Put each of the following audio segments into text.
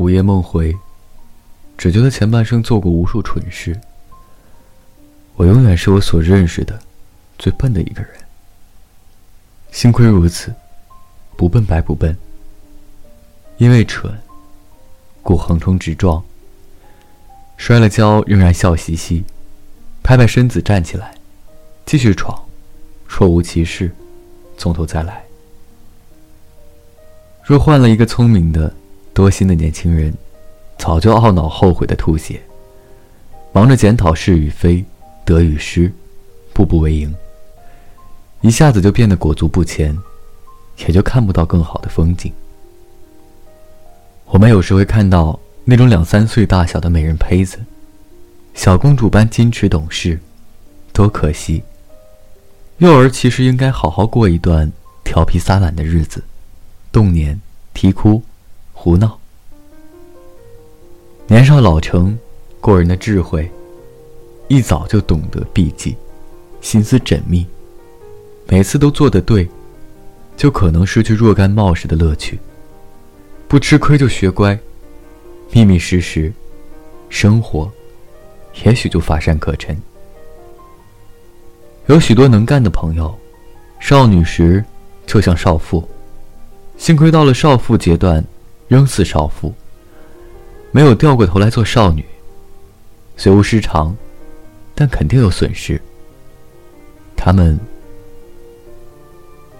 午夜梦回，只觉得前半生做过无数蠢事。我永远是我所认识的最笨的一个人。幸亏如此，不笨白不笨。因为蠢，故横冲直撞。摔了跤仍然笑嘻嘻，拍拍身子站起来，继续闯，若无其事，从头再来。若换了一个聪明的。多心的年轻人，早就懊恼后悔的吐血，忙着检讨是与非、得与失，步步为营。一下子就变得裹足不前，也就看不到更好的风景。我们有时会看到那种两三岁大小的美人胚子，小公主般矜持懂事，多可惜。幼儿其实应该好好过一段调皮撒懒的日子，动年啼哭。胡闹，年少老成，过人的智慧，一早就懂得避忌，心思缜密，每次都做得对，就可能失去若干冒失的乐趣。不吃亏就学乖，密密实实，生活，也许就乏善可陈。有许多能干的朋友，少女时就像少妇，幸亏到了少妇阶段。仍似少妇没有掉过头来做少女虽无失常但肯定有损失。他们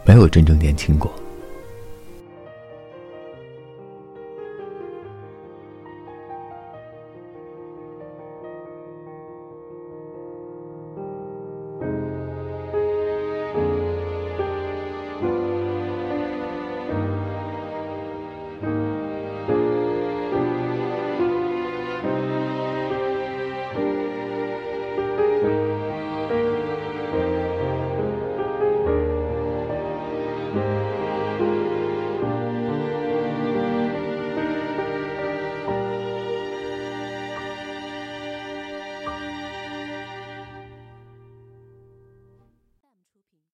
没有真正年轻过。